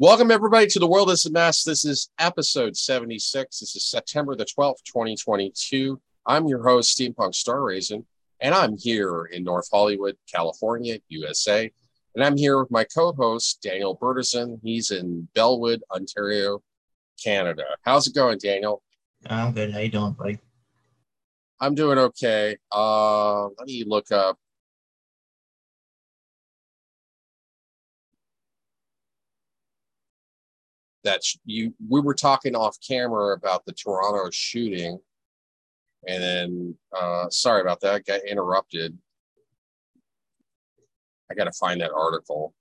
Welcome, everybody, to The World is a Mess. This is episode 76. This is September the 12th, 2022. I'm your host, Steampunk Star Raisin, and I'm here in North Hollywood, California, USA. And I'm here with my co host, Daniel Bertison. He's in Bellwood, Ontario, Canada. How's it going, Daniel? I'm good. How you doing, buddy? I'm doing okay. Uh, let me look up that you we were talking off camera about the Toronto shooting, and then uh, sorry about that, got interrupted. I got to find that article.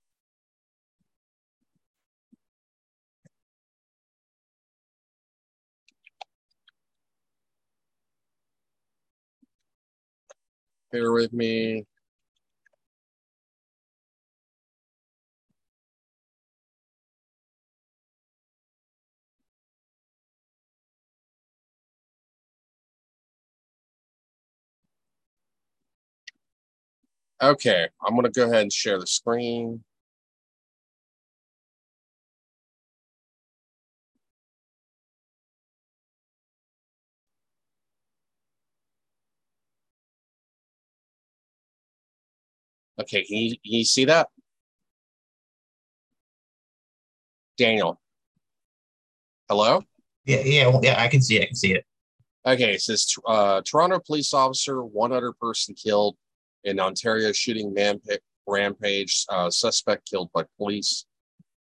Bear with me. Okay, I'm going to go ahead and share the screen. Okay, can you, can you see that? Daniel. Hello? Yeah, yeah, well, yeah. I can see it. I can see it. Okay, it says uh, Toronto police officer, one other person killed in Ontario shooting rampage, uh, suspect killed by police.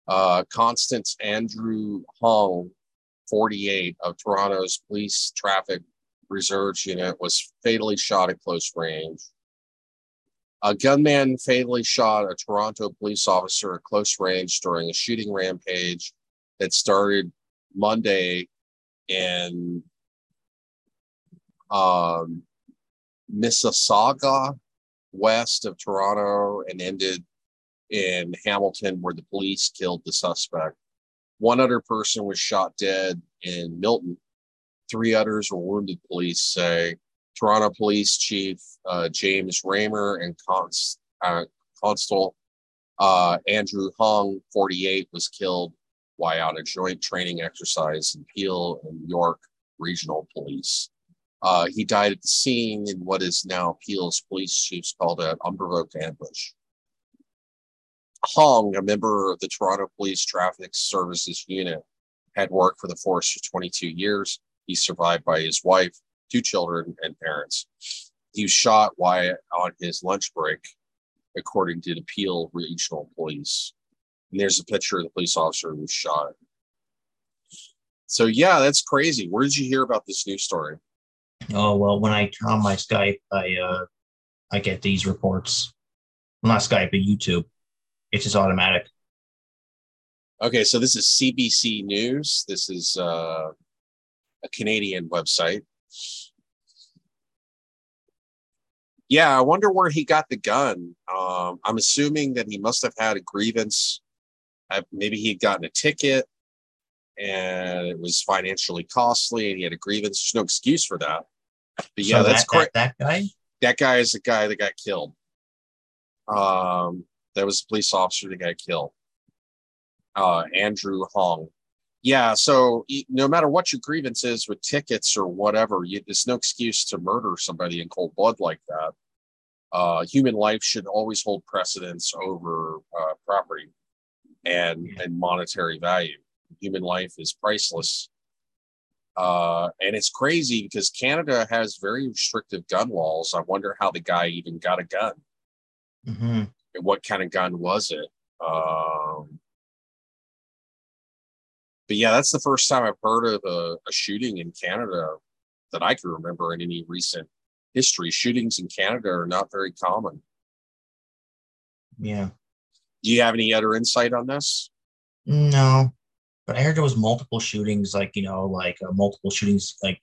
Uh, Constance Andrew Hung, 48, of Toronto's police traffic reserves unit, was fatally shot at close range. A gunman fatally shot a Toronto police officer at close range during a shooting rampage that started Monday in um, Mississauga, west of Toronto and ended in Hamilton, where the police killed the suspect. One other person was shot dead in Milton. Three others were wounded, police say. Toronto Police Chief uh, James Ramer and Const, uh, Constable uh, Andrew Hung, 48, was killed while on a joint training exercise in Peel and York Regional Police. Uh, he died at the scene in what is now Peel's police chiefs called an unprovoked ambush. Hong, a member of the Toronto Police Traffic Services Unit, had worked for the force for 22 years. He's survived by his wife, two children, and parents. He was shot while on his lunch break, according to the Peel Regional Police. And there's a picture of the police officer who was shot. So, yeah, that's crazy. Where did you hear about this news story? Oh well, when I turn on my Skype, I uh, I get these reports. Well, not Skype, but YouTube. It's just automatic. Okay, so this is CBC News. This is uh, a Canadian website. Yeah, I wonder where he got the gun. Um, I'm assuming that he must have had a grievance. Uh, maybe he had gotten a ticket and it was financially costly and he had a grievance. There's no excuse for that. But yeah, so that's great. That, that, guy. That guy is the guy that got killed. Um, that was a police officer that got killed. Uh, Andrew Hong. Yeah, so no matter what your grievance is with tickets or whatever, you, there's no excuse to murder somebody in cold blood like that. Uh, human life should always hold precedence over uh, property and and monetary value. Human life is priceless, uh, and it's crazy because Canada has very restrictive gun laws. I wonder how the guy even got a gun. Mm-hmm. And what kind of gun was it? Um, but yeah, that's the first time I've heard of a, a, shooting in Canada that I can remember in any recent history. Shootings in Canada are not very common. Yeah. Do you have any other insight on this? No, but I heard there was multiple shootings, like you know, like uh, multiple shootings, like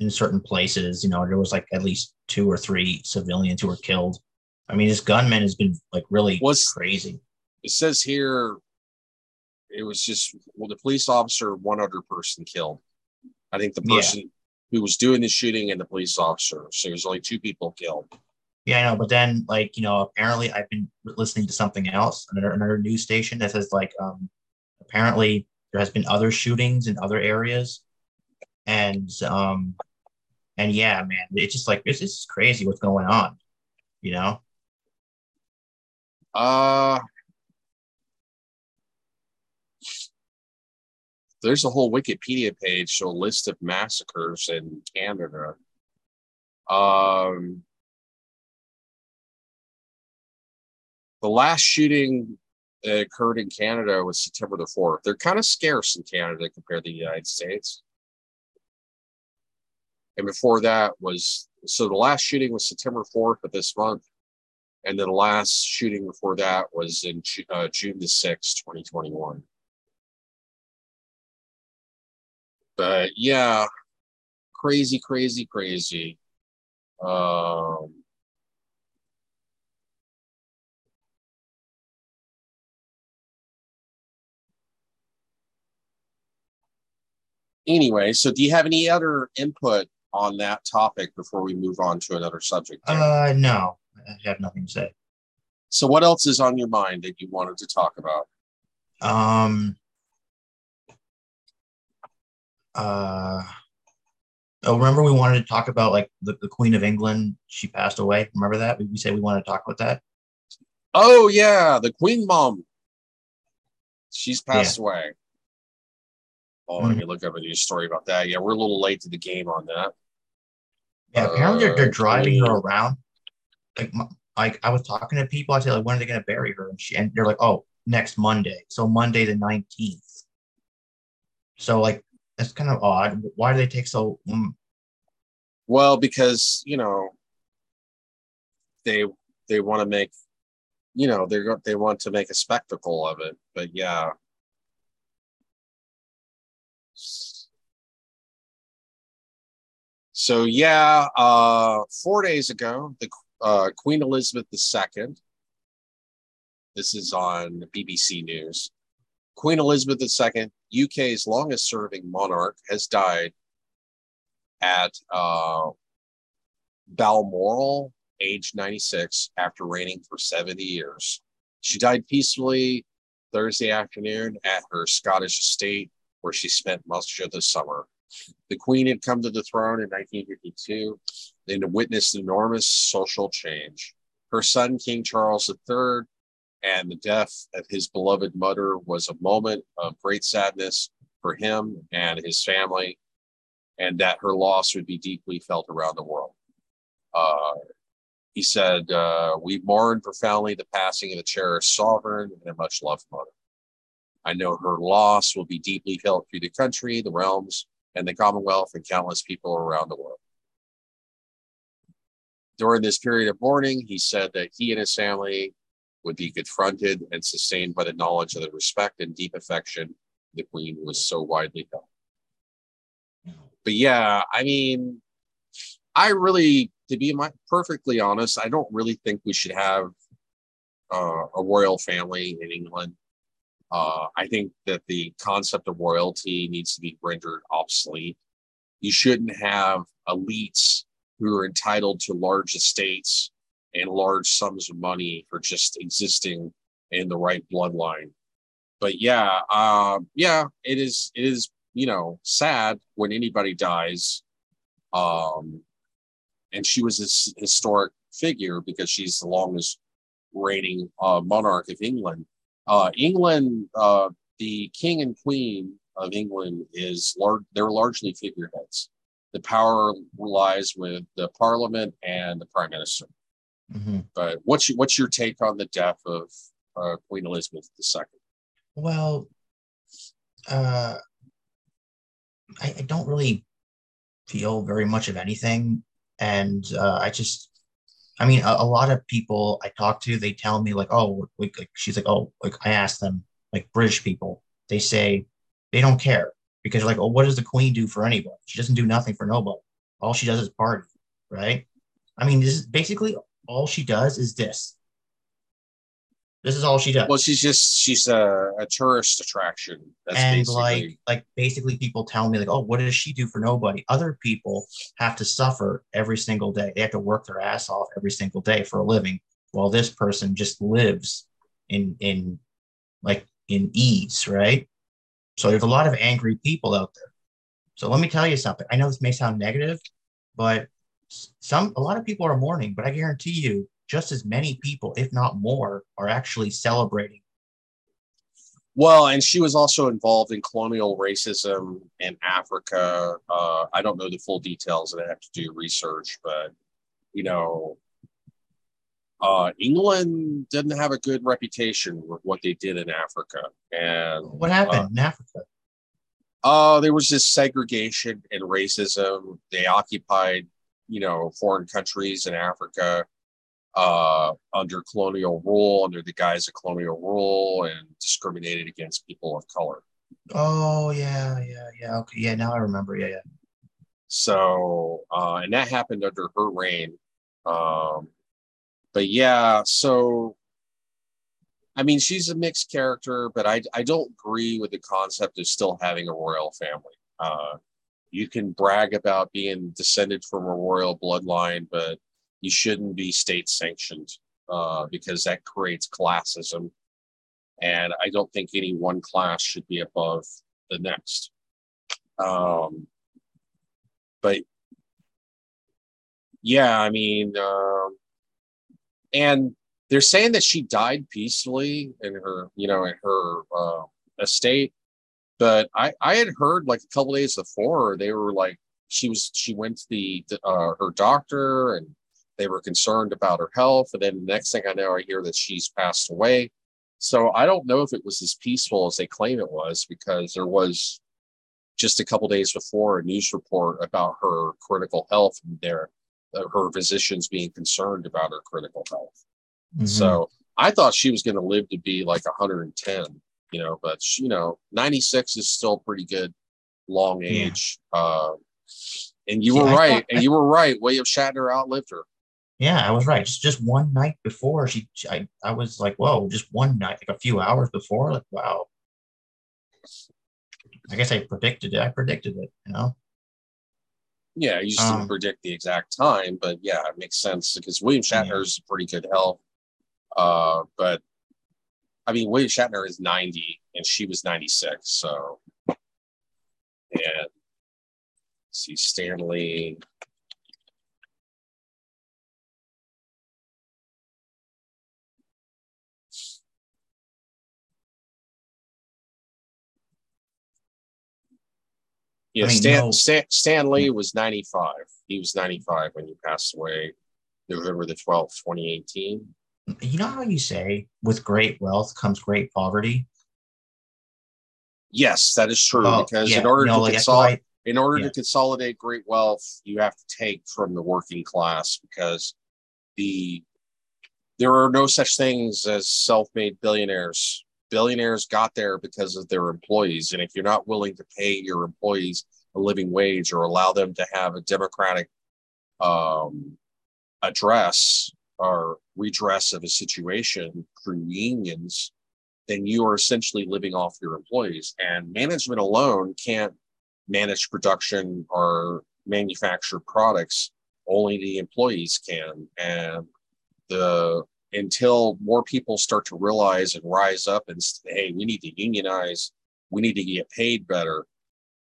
in certain places. You know, there was like at least two or three civilians who were killed. I mean, this gunman has been like really was crazy. It says here, it was just well, the police officer, one other person killed. I think the person yeah. who was doing the shooting and the police officer. So there's only two people killed. Yeah, I know. But then, like, you know, apparently I've been listening to something else, another another news station that says like um apparently there has been other shootings in other areas, and um, and yeah, man, it's just like it's just crazy what's going on, you know. Uh there's a whole Wikipedia page, so a list of massacres in Canada. Um, the last shooting that occurred in Canada was September the 4th. They're kind of scarce in Canada compared to the United States. And before that was so the last shooting was September 4th of this month. And then the last shooting before that was in uh, June the 6th, 2021. but yeah, crazy, crazy, crazy. Um, anyway, so do you have any other input on that topic before we move on to another subject? Uh, no, I have nothing to say. So, what else is on your mind that you wanted to talk about? Um, uh oh remember we wanted to talk about like the, the queen of england she passed away remember that we, we said we wanted to talk about that oh yeah the queen mom she's passed yeah. away oh mm-hmm. let me look up a news story about that yeah we're a little late to the game on that yeah apparently uh, they're, driving her around like like i was talking to people i said like when are they going to bury her and she and they're like oh next monday so monday the 19th so like that's kind of odd. Why do they take so? Um... Well, because you know they they want to make you know they're they want to make a spectacle of it. But yeah. So yeah, uh, four days ago, the uh, Queen Elizabeth II. This is on BBC News. Queen Elizabeth II, UK's longest serving monarch, has died at uh, Balmoral, age 96, after reigning for 70 years. She died peacefully Thursday afternoon at her Scottish estate, where she spent much of the summer. The Queen had come to the throne in 1952 and witnessed enormous social change. Her son, King Charles III, and the death of his beloved mother was a moment of great sadness for him and his family, and that her loss would be deeply felt around the world. Uh, he said, uh, We mourn profoundly the passing of a cherished sovereign and a much loved mother. I know her loss will be deeply felt through the country, the realms, and the Commonwealth, and countless people around the world. During this period of mourning, he said that he and his family would be confronted and sustained by the knowledge of the respect and deep affection the queen was so widely held. But yeah, I mean, I really, to be my, perfectly honest, I don't really think we should have uh, a royal family in England. Uh, I think that the concept of royalty needs to be rendered obsolete. You shouldn't have elites who are entitled to large estates and large sums of money for just existing in the right bloodline. But yeah, uh, yeah, it is. It is you know sad when anybody dies. Um, and she was this historic figure because she's the longest reigning uh, monarch of England. Uh, England, uh, the king and queen of England is large. They're largely figureheads. The power lies with the parliament and the prime minister. Mm-hmm. But what's your, what's your take on the death of uh, Queen Elizabeth II? Well, uh, I, I, don't really feel very much of anything, and uh, I just, I mean, a, a, lot of people I talk to, they tell me like, oh, like, she's like, oh, like I asked them, like British people, they say they don't care because like, oh, what does the Queen do for anybody? She doesn't do nothing for nobody. All she does is party, right? I mean, this is basically all she does is this. This is all she does. Well, she's just she's a, a tourist attraction. That's and basically... like like basically people tell me like, oh, what does she do for nobody? Other people have to suffer every single day. They have to work their ass off every single day for a living, while this person just lives in in like in ease, right? So there's a lot of angry people out there. So let me tell you something. I know this may sound negative, but some a lot of people are mourning, but I guarantee you, just as many people, if not more, are actually celebrating. Well, and she was also involved in colonial racism in Africa. Uh, I don't know the full details, and I have to do research, but you know, uh, England didn't have a good reputation with what they did in Africa. And what happened uh, in Africa? Uh, there was this segregation and racism. They occupied, you know, foreign countries in Africa uh, under colonial rule, under the guise of colonial rule, and discriminated against people of color. Oh yeah, yeah, yeah. Okay, yeah. Now I remember. Yeah, yeah. So, uh, and that happened under her reign. Um, but yeah, so I mean, she's a mixed character, but I I don't agree with the concept of still having a royal family. Uh, you can brag about being descended from a royal bloodline, but you shouldn't be state sanctioned uh, because that creates classism. And I don't think any one class should be above the next. Um, but yeah, I mean, um, and they're saying that she died peacefully in her, you know, in her uh, estate. But I, I had heard like a couple days before they were like she was she went to the uh, her doctor and they were concerned about her health. And then the next thing I know, I hear that she's passed away. So I don't know if it was as peaceful as they claim it was because there was just a couple days before a news report about her critical health and there her physicians being concerned about her critical health. Mm-hmm. So I thought she was going to live to be like 110, you know, but she, you know, 96 is still pretty good long age. Yeah. Uh, and you were right. Thought, and you were right. William Shatner outlived her. Yeah, I was right. Just just one night before she, I, I was like, whoa, just one night, like a few hours before, like, wow. I guess I predicted it. I predicted it, you know. Yeah, you just um, didn't predict the exact time, but yeah, it makes sense because William Shatner's yeah. pretty good health. Uh, but I mean, William Shatner is 90 and she was 96. So, and see, Stanley. Yeah, I mean, Stan, no. Stan, Stan Lee was 95. He was 95 when he passed away November the 12th, 2018. You know how you say with great wealth comes great poverty? Yes, that is true. Oh, because yeah, in order no, to like consolidate, in order yeah. to consolidate great wealth, you have to take from the working class because the there are no such things as self-made billionaires billionaires got there because of their employees. And if you're not willing to pay your employees a living wage or allow them to have a democratic um, address or redress of a situation through unions, then you are essentially living off your employees. And management alone can't manage production or manufacture products. Only the employees can. And the until more people start to realize and rise up and say, hey, we need to unionize, we need to get paid better.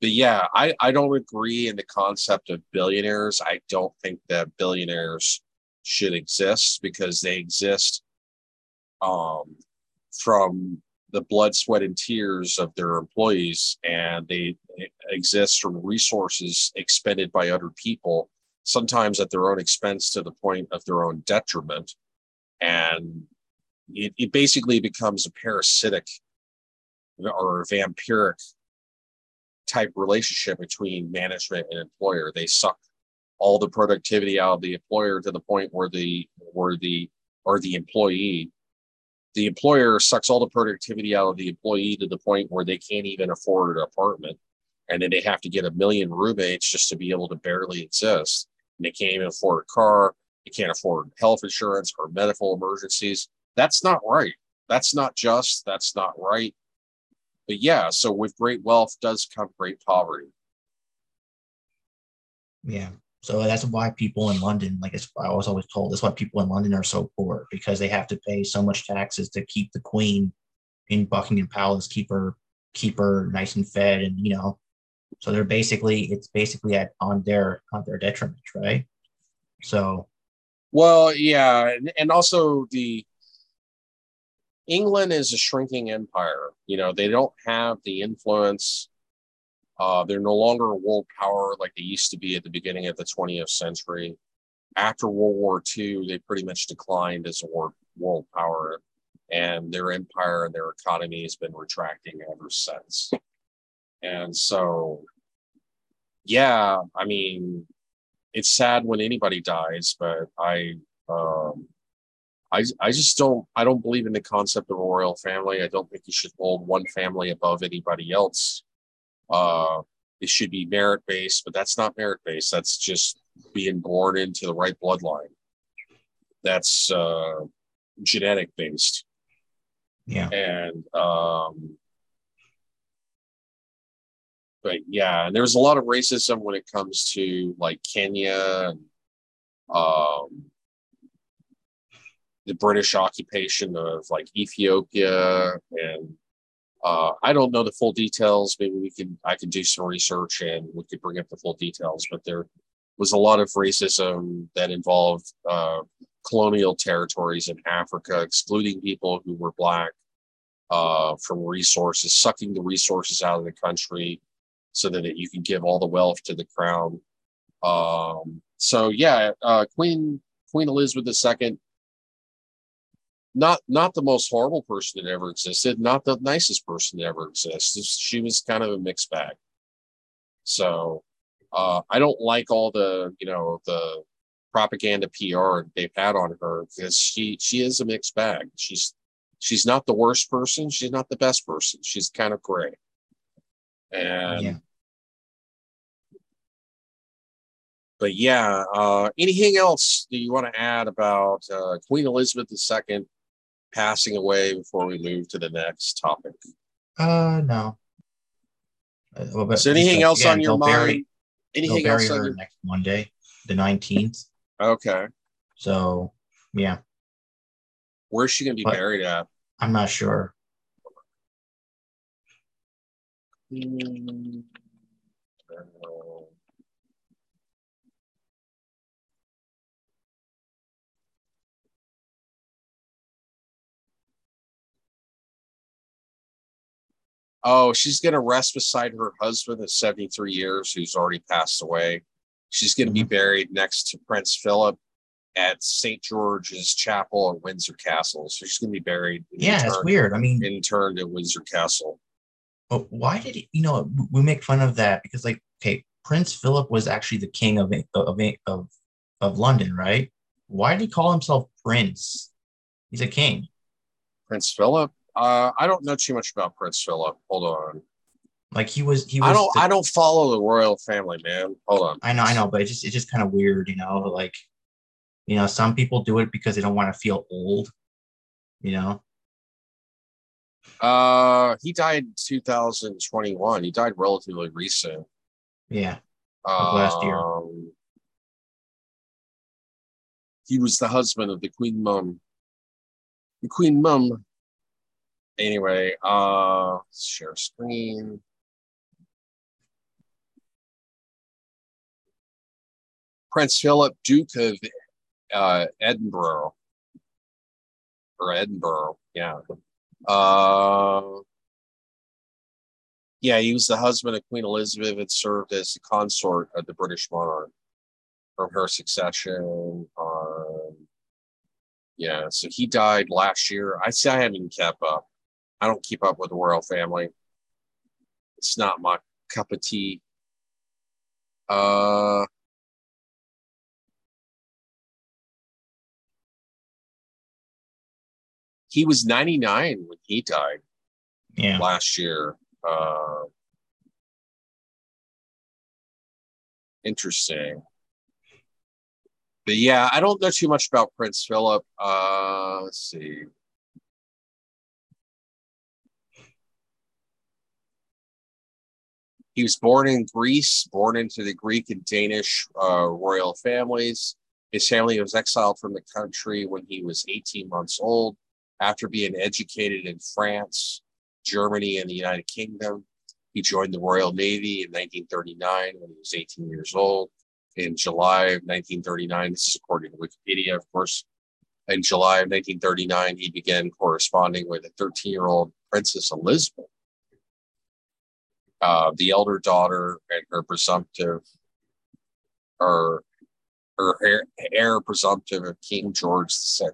But yeah, I, I don't agree in the concept of billionaires. I don't think that billionaires should exist because they exist um, from the blood, sweat, and tears of their employees, and they exist from resources expended by other people, sometimes at their own expense to the point of their own detriment and it, it basically becomes a parasitic or a vampiric type relationship between management and employer. They suck all the productivity out of the employer to the point where the where the or the employee the employer sucks all the productivity out of the employee to the point where they can't even afford an apartment. And then they have to get a million roommates just to be able to barely exist. And they can't even afford a car you can't afford health insurance or medical emergencies. That's not right. That's not just. That's not right. But yeah, so with great wealth does come great poverty. Yeah. So that's why people in London, like I was always told, that's why people in London are so poor because they have to pay so much taxes to keep the Queen in Buckingham Palace, keep her keep her nice and fed, and you know, so they're basically it's basically at on their on their detriment, right? So, well, yeah, and, also the England is a shrinking empire. You know, they don't have the influence. Uh, they're no longer a world power like they used to be at the beginning of the 20th century. After World War II, they pretty much declined as a world, world power, and their empire and their economy has been retracting ever since. And so, yeah, I mean, it's sad when anybody dies, but I, um, I, I just don't I don't believe in the concept of a royal family. I don't think you should hold one family above anybody else. Uh, it should be merit based, but that's not merit based. That's just being born into the right bloodline. That's uh, genetic based. Yeah. And um, but yeah, and there's a lot of racism when it comes to like Kenya and um the British occupation of like Ethiopia and uh, I don't know the full details. Maybe we can I can do some research and we could bring up the full details. But there was a lot of racism that involved uh, colonial territories in Africa, excluding people who were black uh, from resources, sucking the resources out of the country so that it, you can give all the wealth to the crown. Um, so yeah, uh, Queen Queen Elizabeth II not not the most horrible person that ever existed, not the nicest person that ever existed. She was kind of a mixed bag. So uh, I don't like all the you know the propaganda PR they've had on her because she she is a mixed bag. She's she's not the worst person. She's not the best person. She's kind of gray. And yeah. but yeah, uh, anything else do you want to add about uh, Queen Elizabeth II passing away before we move to the next topic? Uh, no. Uh, so anything else again, on your mind? Bury, anything else on your... next Monday, the nineteenth? Okay. So, yeah. Where's she gonna be but buried at? I'm not sure. Oh, she's going to rest beside her husband of 73 years, who's already passed away. She's going to be mm-hmm. buried next to Prince Philip at St. George's Chapel at Windsor Castle. So she's going to be buried. Yeah, it's weird. I mean, interned at Windsor Castle. But why did he, you know, we make fun of that because, like, okay, Prince Philip was actually the king of, of, of, of London, right? Why did he call himself Prince? He's a king. Prince Philip? Uh, I don't know too much about Prince Philip. Hold on. Like he was, he was. I don't. The, I don't follow the royal family, man. Hold on. I know, I know, but it's just it's just kind of weird, you know. Like, you know, some people do it because they don't want to feel old. You know. Uh, he died 2021. He died relatively recent. Yeah. Um, last year. He was the husband of the Queen Mum. The Queen Mum anyway, uh, share screen. Prince Philip, Duke of uh, Edinburgh, or Edinburgh, yeah. Uh, yeah, he was the husband of Queen Elizabeth and served as the consort of the British monarch from her succession. Um, yeah, so he died last year. I say I haven't kept up. I don't keep up with the royal family. It's not my cup of tea. Uh, he was 99 when he died yeah. last year. Uh, interesting. But yeah, I don't know too much about Prince Philip. Uh, let's see. He was born in Greece, born into the Greek and Danish uh, royal families. His family was exiled from the country when he was 18 months old after being educated in France. Germany and the United Kingdom. He joined the Royal Navy in 1939 when he was 18 years old. In July of 1939, this is according to Wikipedia, of course. In July of 1939, he began corresponding with a 13 year old Princess Elizabeth, uh, the elder daughter and her presumptive, or her heir, heir presumptive of King George VI.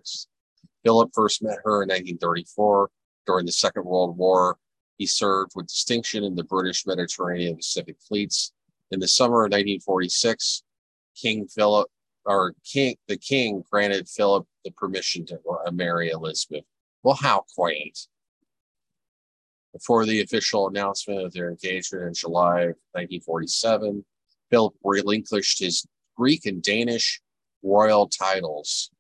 Philip first met her in 1934 during the Second World War. He served with distinction in the British Mediterranean Pacific fleets. In the summer of 1946, King Philip or King the King granted Philip the permission to uh, marry Elizabeth. Well, how quaint. Before the official announcement of their engagement in July of 1947, Philip relinquished his Greek and Danish royal titles,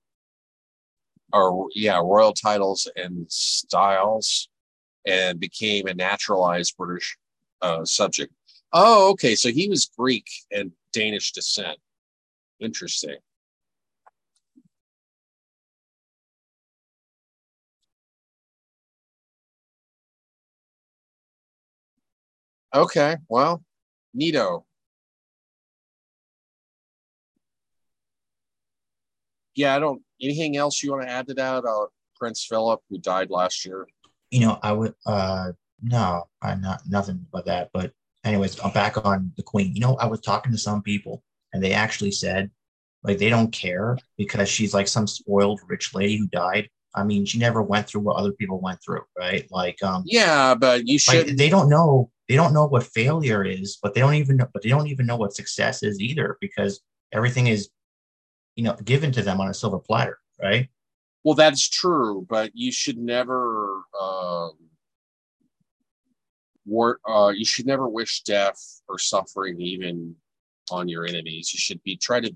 or yeah, royal titles and styles, and became a naturalized British uh, subject. Oh, okay. So he was Greek and Danish descent. Interesting. Okay, well, neato. Yeah, I don't. Anything else you want to add to that? Prince Philip, who died last year. You know, I would. uh No, I not nothing but that. But anyways, I'm back on the Queen. You know, I was talking to some people, and they actually said like they don't care because she's like some spoiled rich lady who died. I mean, she never went through what other people went through, right? Like, um, yeah, but you should. Like, they don't know. They don't know what failure is, but they don't even know. But they don't even know what success is either, because everything is, you know, given to them on a silver platter, right? Well, that's true, but you should never. Um, war, uh, you should never wish death or suffering, even on your enemies. You should be try to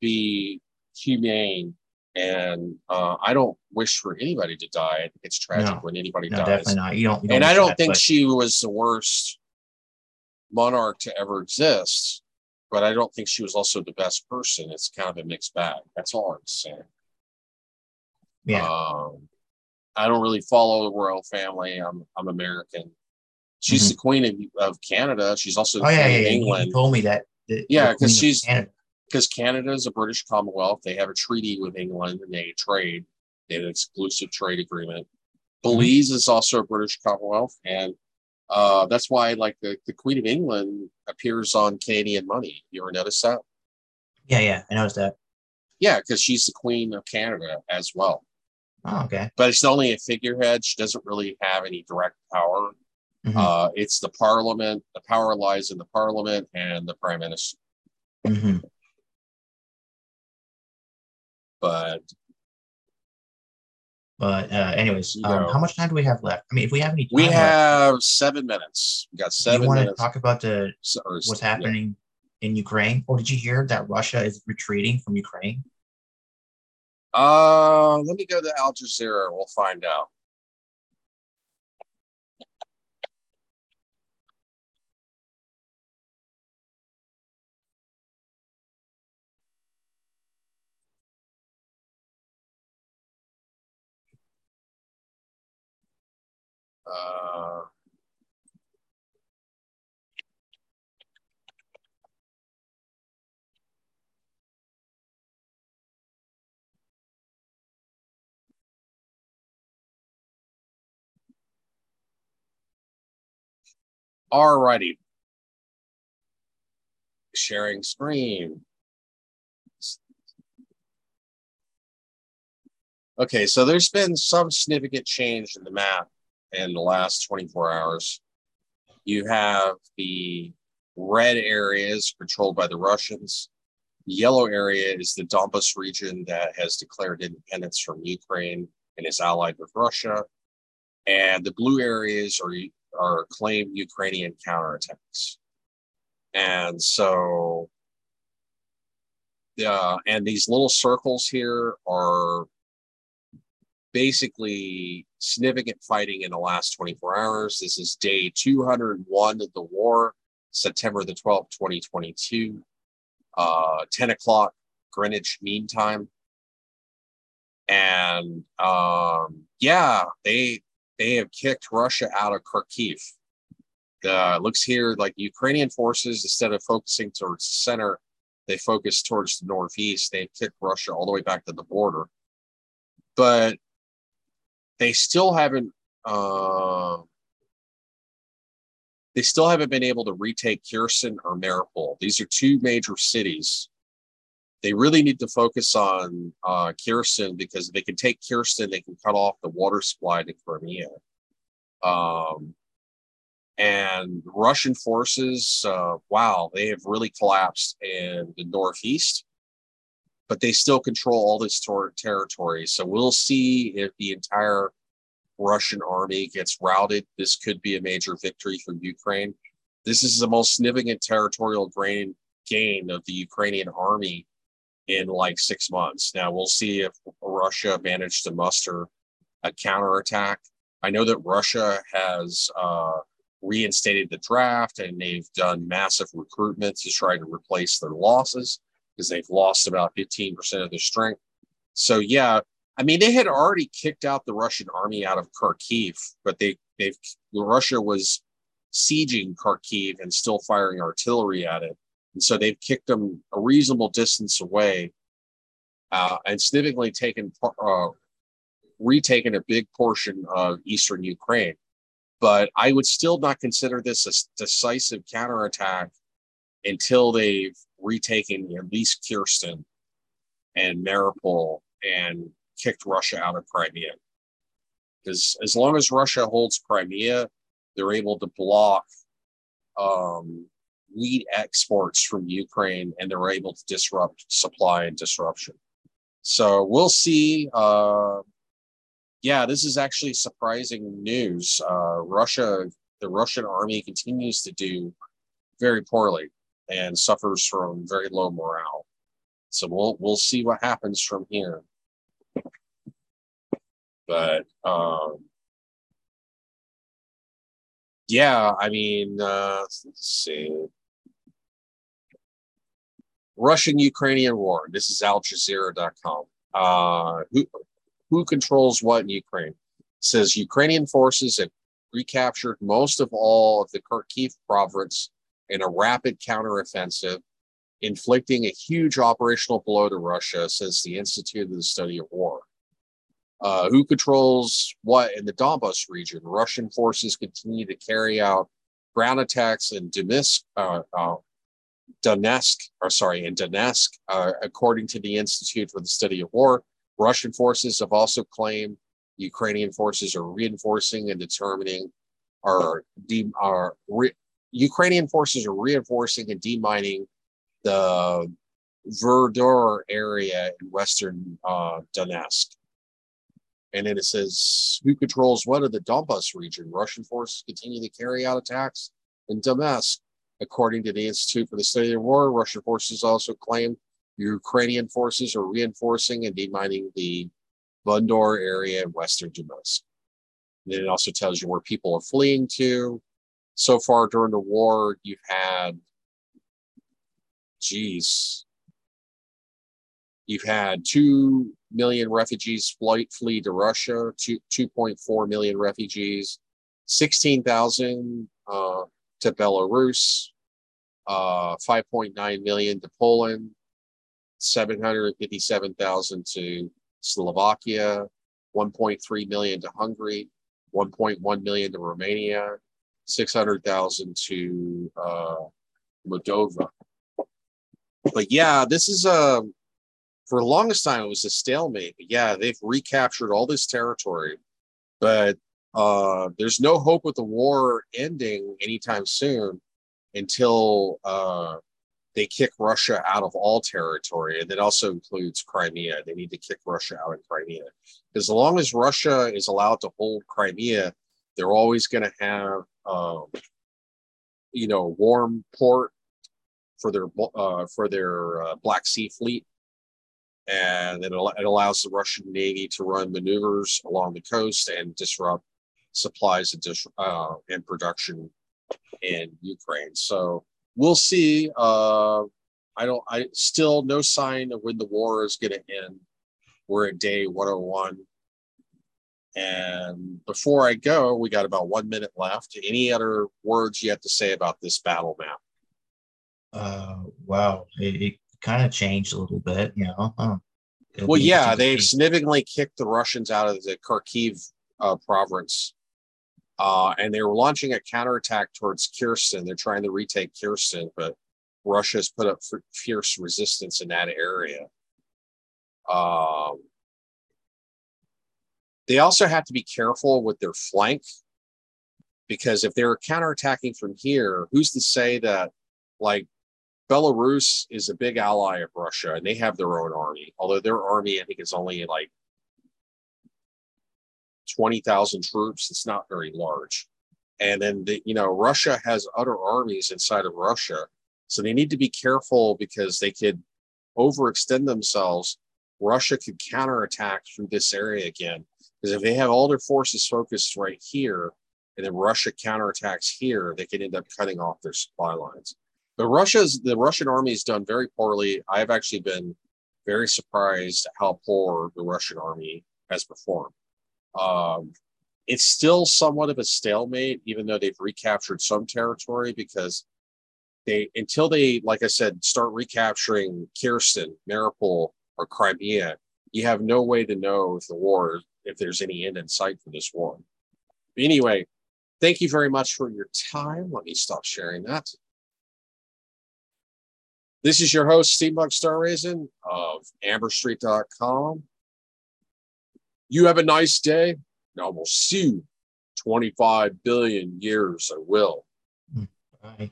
be humane. And uh, I don't wish for anybody to die. I think it's tragic No. when anybody No, dies. definitely not. You don't. You don't and I don't that, think but- she was the worst monarch to ever exist, but I don't think she was also the best person. It's kind of a mixed bag. That's all I'm saying. Yeah. Um, I don't really follow the royal family. I'm I'm American. She's Mhm. the queen of, of Canada. She's also the oh yeah, yeah, England You told me that. Yeah, the Queen 'cause of she's- because Canada is a British Commonwealth. They have a treaty with England and they trade. They have an exclusive trade agreement. Mm-hmm. Belize is also a British Commonwealth, and uh, that's why, like the, the Queen of England appears on Canadian money. You ever notice that? Yeah, yeah. I noticed that. Yeah, because she's the Queen of Canada as well. Oh, okay. But it's only a figurehead. She doesn't really have any direct power. Mhm. Uh, it's the Parliament. The power lies in the Parliament and the Prime Minister. hmm But But uh, anyways, um, how much time do we have left? I mean, if we have any time we left, have seven minutes. We got do you seven want to talk about the So- or- what's yeah. happening in Ukraine? Or did you hear that Russia is retreating from Ukraine? Uh, let me go to Al Jazeera. We'll find out. Uh, Alrighty. Sharing screen. Okay, so there's been some significant change in the map in the last 24 hours. You have the red areas controlled by the Russians. The yellow area is the Donbas region that has declared independence from Ukraine and is allied with Russia. And the blue areas are are claimed Ukrainian counterattacks. And so, yeah, and these little circles here are basically significant fighting in the last 24 hours. This is day 201 of the war, September the 12th, 2022, uh, 10 o'clock Greenwich Mean Time. And um, yeah, they they have kicked Russia out of Kharkiv. Uh, looks here like Ukrainian forces, instead of focusing towards the center, they focus towards the northeast. They've kicked Russia all the way back to the border. But they still haven't uh, they still haven't been able to retake Kherson or Mariupol. These are two major cities. They really need to focus on uh, Kherson because if they can take Kherson, they can cut off the water supply to Crimea. Um, and Russian forces, uh, wow, they have really collapsed in the northeast, but they still control all this ter- territory. So we'll see if the entire Russian army gets routed, this could be a major victory for Ukraine. This is the most significant territorial gain, gain of the Ukrainian army in like six months. Now we'll see if Russia managed to muster a counterattack. I know that Russia has uh, reinstated the draft and they've done massive recruitment to try to replace their losses because they've lost about 15% of their strength. So yeah, I mean, they had already kicked out the Russian army out of Kharkiv, but they they've Russia was sieging Kharkiv and still firing artillery at it, and so they've kicked them a reasonable distance away, uh, and significantly taken uh, retaken a big portion of eastern Ukraine. But I would still not consider this a decisive counterattack until they've retaken at least Kherson and Mariupol and kicked Russia out of Crimea. Because as long as Russia holds Crimea, they're able to block um, wheat exports from Ukraine and they're able to disrupt supply and disruption. So we'll see. Uh, yeah, this is actually surprising news. Uh, Russia, the Russian army continues to do very poorly and suffers from very low morale. So we'll we'll see what happens from here. But um, yeah, I mean, uh, let's see. Russian Ukrainian war. This is Al Jazeera.com. Uh, who, who controls what in Ukraine? It says Ukrainian forces have recaptured most of all of the Kharkiv province in a rapid counteroffensive, inflicting a huge operational blow to Russia, says the Institute of the Study of War. Uh, who controls what in the Donbas region? Russian forces continue to carry out ground attacks in Donetsk, uh, uh, Donetsk, or sorry, in Donetsk, uh, according to the Institute for the Study of War. Russian forces have also claimed Ukrainian forces are reinforcing and determining, are, de- are re- Ukrainian forces are reinforcing and demining the Verdor area in western uh, Donetsk. And then it says, who controls what of the Donbas region? Russian forces continue to carry out attacks in Donetsk. According to the Institute for the Study of War, Russian forces also claim Ukrainian forces are reinforcing and demining the Bundor area in western Donetsk. And then it also tells you where people are fleeing to. So far during the war, you've had, geez, you've had two million refugees flight flee to Russia, two, 2.4 million refugees, 16,000 uh, to Belarus, uh, 5.9 million to Poland, 757,000 to Slovakia, 1.3 million to Hungary, 1.1 million to Romania, 600,000 to uh, Moldova. But yeah, this is a um, for the longest time it was a stalemate. But yeah, they've recaptured all this territory, but uh, there's no hope with the war ending anytime soon until uh, they kick Russia out of all territory, and that also includes Crimea. They need to kick Russia out of Crimea as long as Russia is allowed to hold Crimea, they're always going to have, um, you know, warm port for their uh, for their uh, Black Sea fleet and it, it allows the Russian Navy to run maneuvers along the coast and disrupt supplies and, dis- uh, and production in Ukraine. So we'll see. Uh, I don't. I still no sign of when the war is going to end. We're at day 101, And before I go, we got about one minute left. Any other words you have to say about this battle map? Uh, wow, it, it kind of changed a little bit, you know. Huh. Well, yeah, they've significantly kicked the Russians out of the Kharkiv uh, province, uh, and they were launching a counterattack towards Kherson. They're trying to retake Kherson, but Russia's put up fierce resistance in that area. Um, they also have to be careful with their flank because if they're counterattacking from here, who's to say that like Belarus is a big ally of Russia and they have their own army, although their army, I think, is only like 20,000 troops. It's not very large. And then, the, you know, Russia has other armies inside of Russia. So they need to be careful because they could overextend themselves. Russia could counterattack through this area again. Because if they have all their forces focused right here, and then Russia counterattacks here, they could end up cutting off their supply lines. But Russia's the Russian army has done very poorly. I've actually been very surprised how poor the Russian army has performed. Um, it's still somewhat of a stalemate, even though they've recaptured some territory because they until they, like I said, start recapturing Kherson, Mariupol, or Crimea, you have no way to know if the war, if there's any end in sight for this war. Anyway, thank you very much for your time. Let me stop sharing that. This is your host, Steampunk Star Raisin of AmberStreet.com. You have a nice day. And I will see you 25 billion years. I will. Mm, bye.